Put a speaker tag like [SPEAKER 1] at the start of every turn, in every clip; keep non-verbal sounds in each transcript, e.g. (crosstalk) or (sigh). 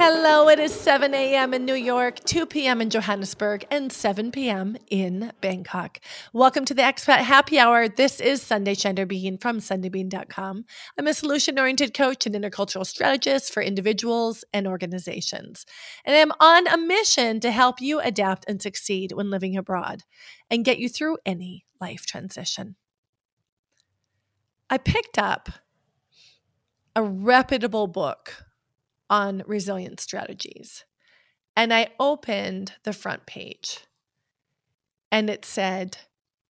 [SPEAKER 1] Hello, it is 7 a.m. in New York, 2 p.m. in Johannesburg, and 7 p.m. in Bangkok. Welcome to the Expat Happy Hour. This is Sundae Schneider-Bean from SundaeBean.com. I'm a solution oriented coach and intercultural strategist for individuals and organizations. And I'm on a mission to help you adapt and succeed when living abroad and get you through any life transition. I picked up a reputable book on resilience strategies. And I opened the front page and it said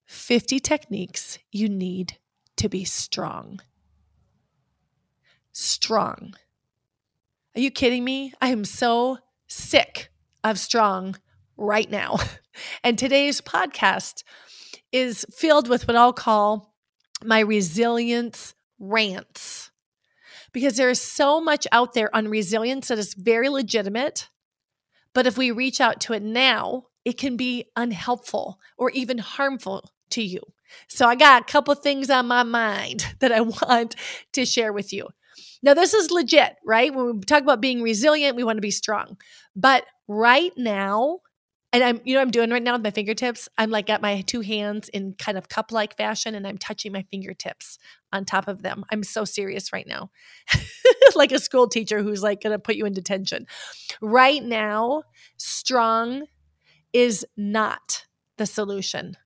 [SPEAKER 1] 50 techniques you need to be strong. Strong. Are you kidding me? I am so sick of strong right now. (laughs) And today's podcast is filled with what I'll call my resilience rants because there is so much out there on resilience that is very legitimate. But if we reach out to it now, it can be unhelpful or even harmful to you. So I got a couple things on my mind (laughs) that I want to share with you. Now, this is legit, right? When we talk about being resilient, we want to be strong. But right now, and I'm, you know, I'm doing right now with my fingertips. I'm like got my two hands in kind of cup like fashion and I'm touching my fingertips on top of them. I'm so serious right now. (laughs) like a school teacher who's like going to put you in detention. Right now, strong is not the solution.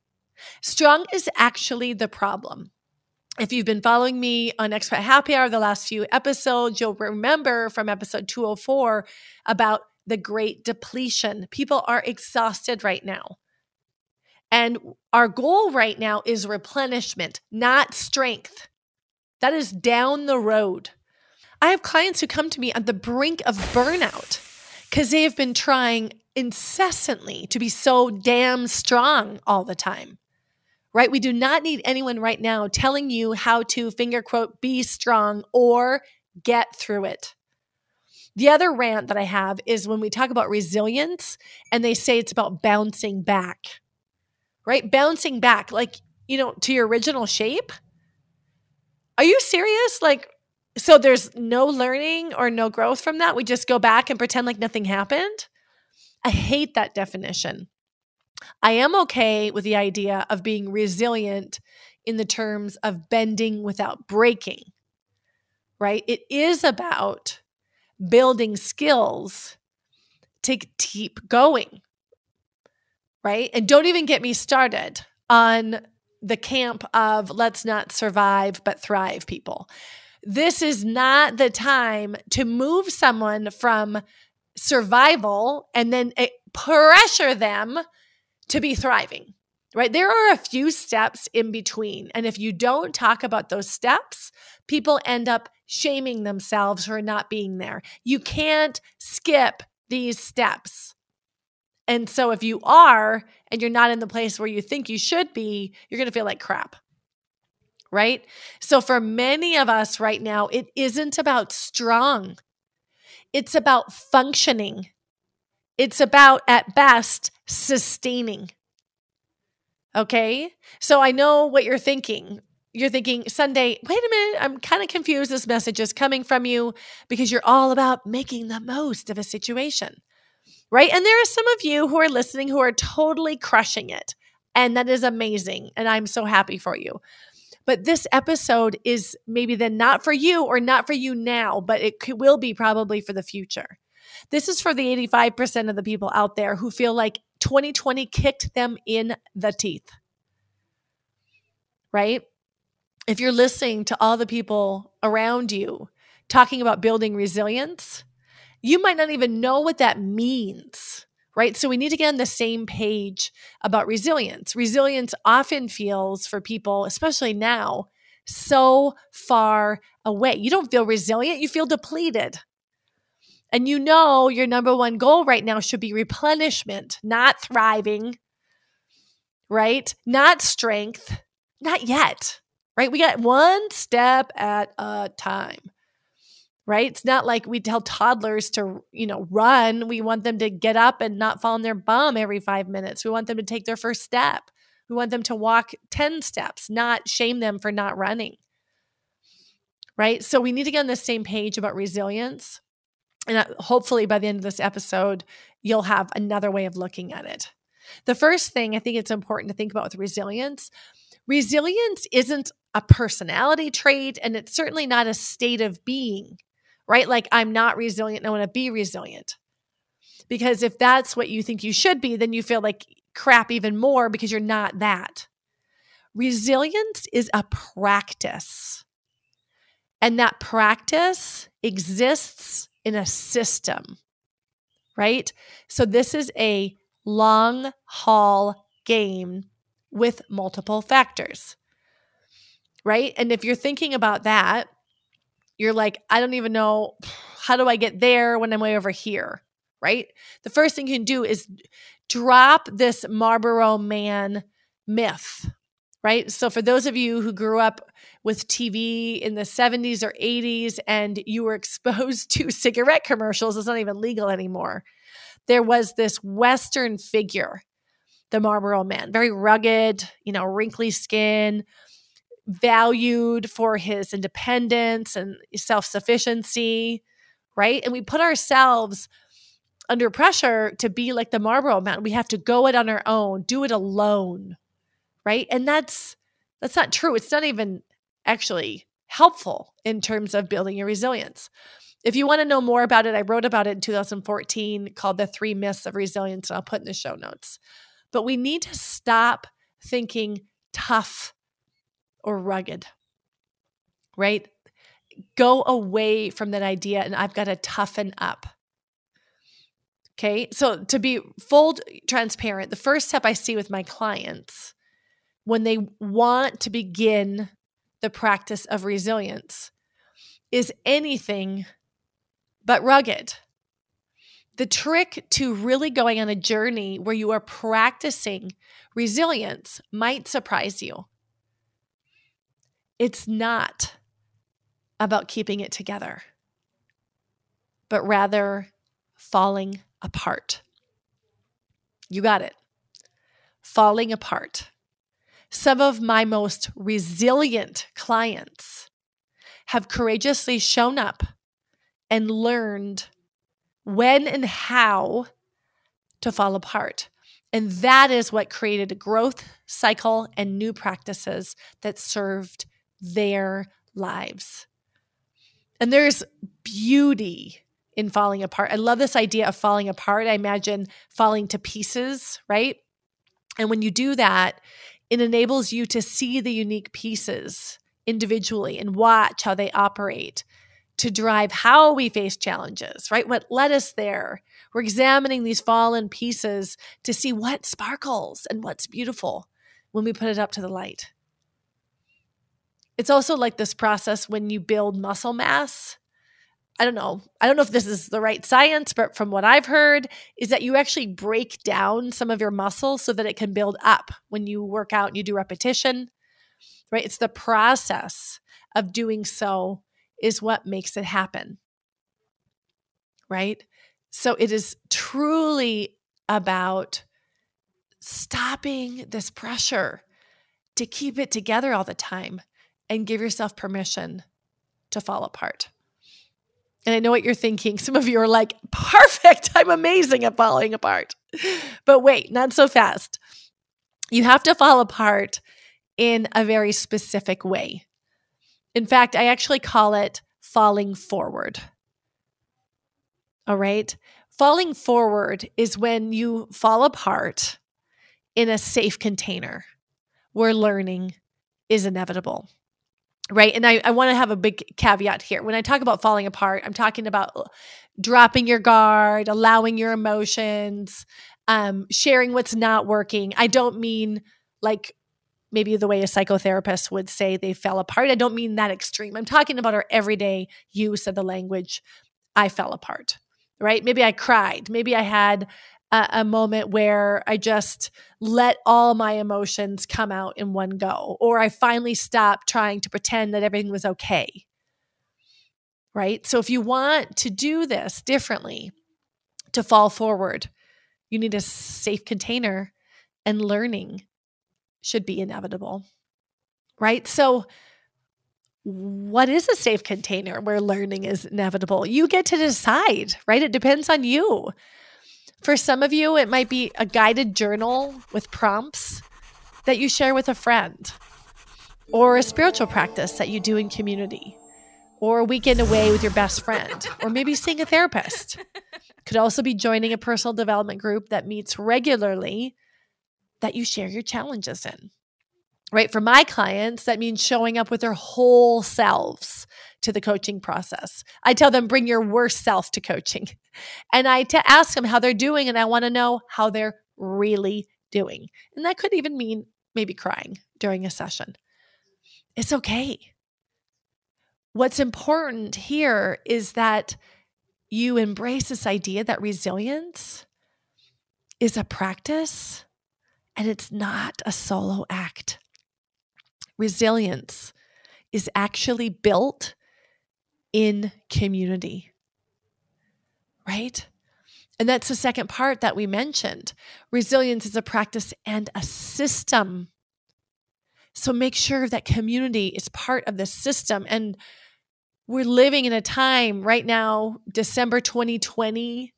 [SPEAKER 1] Strong is actually the problem. If you've been following me on Expat Happy Hour the last few episodes, you'll remember from episode 204 about the great depletion. People are exhausted right now. And our goal right now is replenishment, not strength. That is down the road. I have clients who come to me at the brink of burnout because they have been trying incessantly to be so damn strong all the time. Right? We do not need anyone right now telling you how to finger quote be strong or get through it. The other rant that I have is when we talk about resilience and they say it's about bouncing back, right? Bouncing back, like, you know, to your original shape. Are you serious? Like, so there's no learning or no growth from that? We just go back and pretend like nothing happened? I hate that definition. I am okay with the idea of being resilient in the terms of bending without breaking, right? It is about building skills to keep going. Right. And don't even get me started on the camp of let's not survive but thrive people. This is not the time to move someone from survival and then eh, pressure them to be thriving right? There are a few steps in between. And if you don't talk about those steps, people end up shaming themselves for not being there. You can't skip these steps. And so if you are and you're not in the place where you think you should be, you're going to feel like crap. Right? So for many of us right now, it isn't about strong. It's about functioning. It's about, at best, sustaining. Okay. So I know what you're thinking. You're thinking, Sundae, wait a minute, I'm kind of confused. This message is coming from you because you're all about making the most of a situation, right? And there are some of you who are listening who are totally crushing it. And that is amazing. And I'm so happy for you. But this episode is maybe then not for you or not for you now, but it will be probably for the future. This is for the 85% of the people out there who feel like 2020 kicked them in the teeth. Right? If you're listening to all the people around you talking about building resilience, you might not even know what that means. Right. So we need to get on the same page about resilience. Resilience often feels for people, especially now, so far away. You don't feel resilient, you feel depleted. And you know your number one goal right now should be replenishment, not thriving, right? Not strength, not yet, right? We got one step at a time, right? It's not like we tell toddlers to, you know, run. We want them to get up and not fall on their bum every five minutes. We want them to take their first step. We want them to walk 10 steps, not shame them for not running. Right. So we need to get on the same page about resilience And hopefully by the end of this episode, you'll have another way of looking at it. The first thing I think it's important to think about with resilience resilience isn't a personality trait and it's certainly not a state of being, right? Like, I'm not resilient, I want to be resilient. Because if that's what you think you should be, then you feel like crap even more because you're not that. Resilience is a practice. And that practice exists in a system, right? So this is a long haul game with multiple factors, right? And if you're thinking about that, you're like, I don't even know (sighs) how do I get there when I'm way over here, right? The first thing you can do is drop this Marlboro man myth, right? So, for those of you who grew up with TV in the 70s or 80s and you were (laughs) exposed to cigarette commercials, it's not even legal anymore. There was this Western figure, the Marlboro man, very rugged, you know, wrinkly skin, valued for his independence and self sufficiency, right? And we put ourselves under pressure to be like the Marlboro man. We have to go it on our own, do it alone right? And that's that's not true. It's not even actually helpful in terms of building your resilience. If you want to know more about it, I wrote about it in 2014 called The Three Myths of Resilience, and I'll put in the show notes. But we need to stop thinking tough or rugged, right? Go away from that idea, and I've got to toughen up. Okay. So, to be full transparent, the first step I see with my clients when they want to begin the practice of resilience is anything but rugged. The trick to really going on a journey where you are practicing resilience might surprise you. It's not about keeping it together, but rather falling apart. You got it. Falling apart. Some of my most resilient clients have courageously shown up and learned when and how to fall apart. And that is what created a growth cycle and new practices that served their lives. And there's beauty in falling apart. I love this idea of falling apart. I imagine falling to pieces, right? And when you do that, it enables you to see the unique pieces individually and watch how they operate to drive how we face challenges, right? What led us there. We're examining these fallen pieces to see what sparkles and what's beautiful when we put it up to the light. It's also like this process when you build muscle mass I don't know. I don't know if this is the right science, but from what I've heard, is that you actually break down some of your muscles so that it can build up when you work out and you do repetition, right? It's the process of doing so is what makes it happen, right? So it is truly about stopping this pressure to keep it together all the time and give yourself permission to fall apart. And I know what you're thinking. (laughs) Some of you are like, perfect. I'm amazing at falling apart. But wait, not so fast. You have to fall apart in a very specific way. In fact, I actually call it falling forward. All right. Falling forward is when you fall apart in a safe container where learning is inevitable right? And I, I want to have a big caveat here. When I talk about falling apart, I'm talking about uh, dropping your guard, allowing your emotions, um, sharing what's not working. I don't mean like maybe the way a psychotherapist would say they fell apart. I don't mean that extreme. I'm talking about our everyday use of the language. I fell apart, right? Maybe I cried. Maybe I had a, a moment where I just let all my emotions come out in one go, or I finally stopped trying to pretend that everything was okay. Right. So if you want to do this differently, to fall forward, you need a safe container, and learning should be inevitable. Right. So, what is a safe container where learning is inevitable? You get to decide, right? It depends on you. For some of you, it might be a guided journal with prompts that you share with a friend, or a spiritual practice that you do in community, or a weekend away with your best friend, or maybe seeing a therapist. Could also be joining a personal development group that meets regularly that you share your challenges in right? For my clients, that means showing up with their whole selves to the coaching process. I tell them, bring your worst self to coaching. (laughs) And I to ask them how they're doing, and I want to know how they're really doing. And that could even mean maybe crying during a session. It's okay. What's important here is that you embrace this idea that resilience is a practice and it's not a solo act resilience is actually built in community, right? And that's the second part that we mentioned. Resilience is a practice and a system. So make sure that community is part of the system. And we're living in a time right now, December 2020,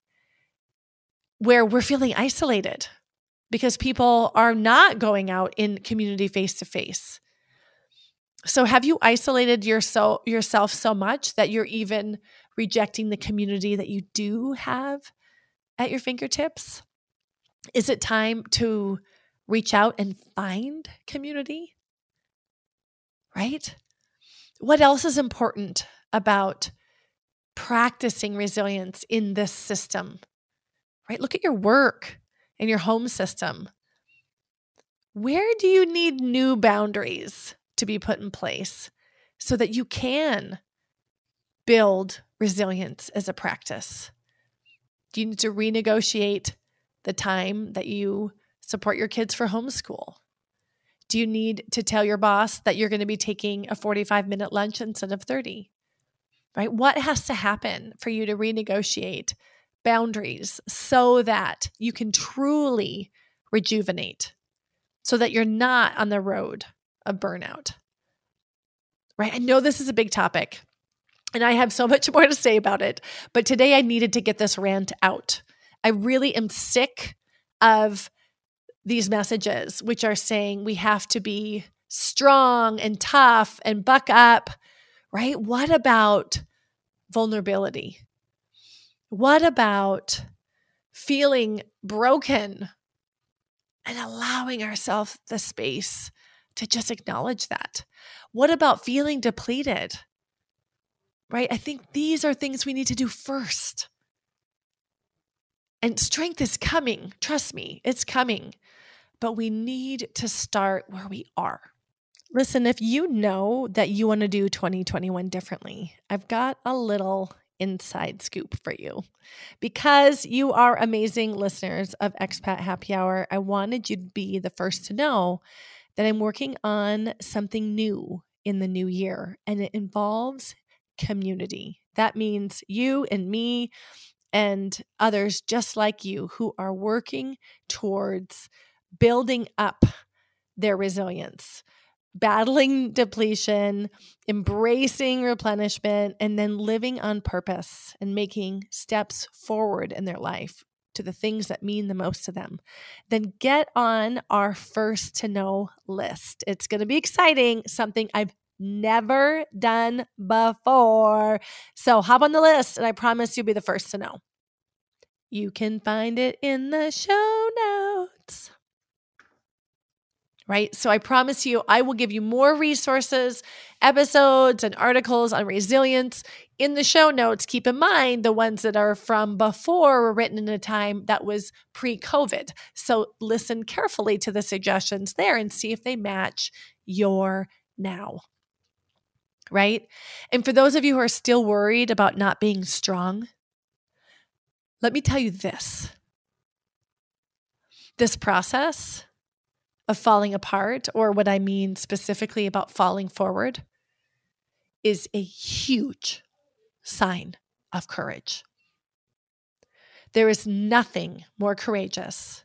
[SPEAKER 1] where we're feeling isolated because people are not going out in community face to face. So have you isolated yourself yourself so much that you're even rejecting the community that you do have at your fingertips? Is it time to reach out and find community? Right? What else is important about practicing resilience in this system? Right? Look at your work and your home system. Where do you need new boundaries? To be put in place so that you can build resilience as a practice? Do you need to renegotiate the time that you support your kids for homeschool? Do you need to tell your boss that you're going to be taking a 45 minute lunch instead of 30? Right? What has to happen for you to renegotiate boundaries so that you can truly rejuvenate, so that you're not on the road of burnout. Right? I know this is a big topic and I have so much (laughs) more to say about it, but today I needed to get this rant out. I really am sick of these messages, which are saying we have to be strong and tough and buck up, right? What about vulnerability? What about feeling broken and allowing ourselves the space to just acknowledge that. What about feeling depleted? Right? I think these are things we need to do first. And strength is coming. Trust me, it's coming. But we need to start where we are. Listen, if you know that you want to do 2021 differently, I've got a little inside scoop for you. Because you are amazing listeners of Expat Happy Hour, I wanted you to be the first to know that I'm working on something new in the new year, and it involves community. That means you and me and others just like you who are working towards building up their resilience, battling depletion, embracing replenishment, and then living on purpose and making steps forward in their life to the things that mean the most to them, then get on our first to know list. It's going to be exciting, something I've never done before. So hop on the list, and I promise you'll be the first to know. You can find it in the show notes right? So I promise you, I will give you more resources, episodes, and articles on resilience in the show notes. Keep in mind the ones that are from before were written in a time that was pre COVID. So listen carefully to the suggestions there and see if they match your now. Right? And for those of you who are still worried about not being strong, let me tell you this this process of falling apart, or what I mean specifically about falling forward, is a huge sign of courage. There is nothing more courageous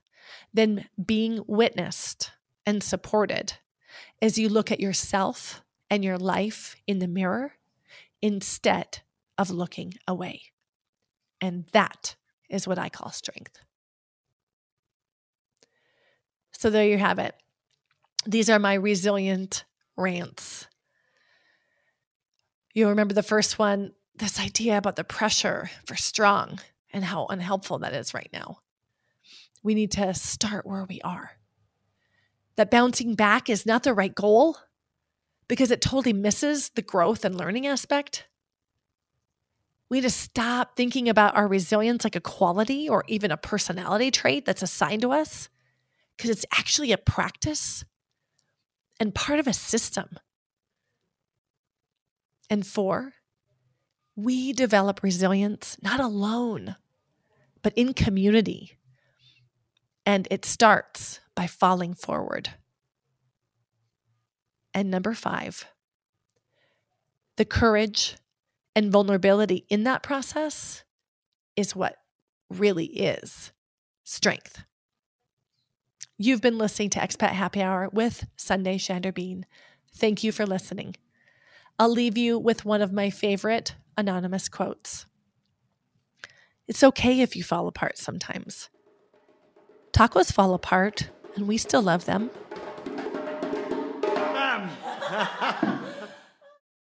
[SPEAKER 1] than being witnessed and supported as you look at yourself and your life in the mirror instead of looking away. And that is what I call strength. So there you have it. These are my resilient rants. You remember the first one, this idea about the pressure for strong and how unhelpful that is right now. We need to start where we are. That bouncing back is not the right goal because it totally misses the growth and learning aspect. We need to stop thinking about our resilience like a quality or even a personality trait that's assigned to us because it's actually a practice and part of a system. And four, we develop resilience not alone, but in community. And it starts by falling forward. And number five, the courage and vulnerability in that process is what really is strength. You've been listening to Expat Happy Hour with Sundae Schneider-Bean. Thank you for listening. I'll leave you with one of my favorite anonymous quotes. It's okay if you fall apart sometimes. Tacos fall apart, and we still love them.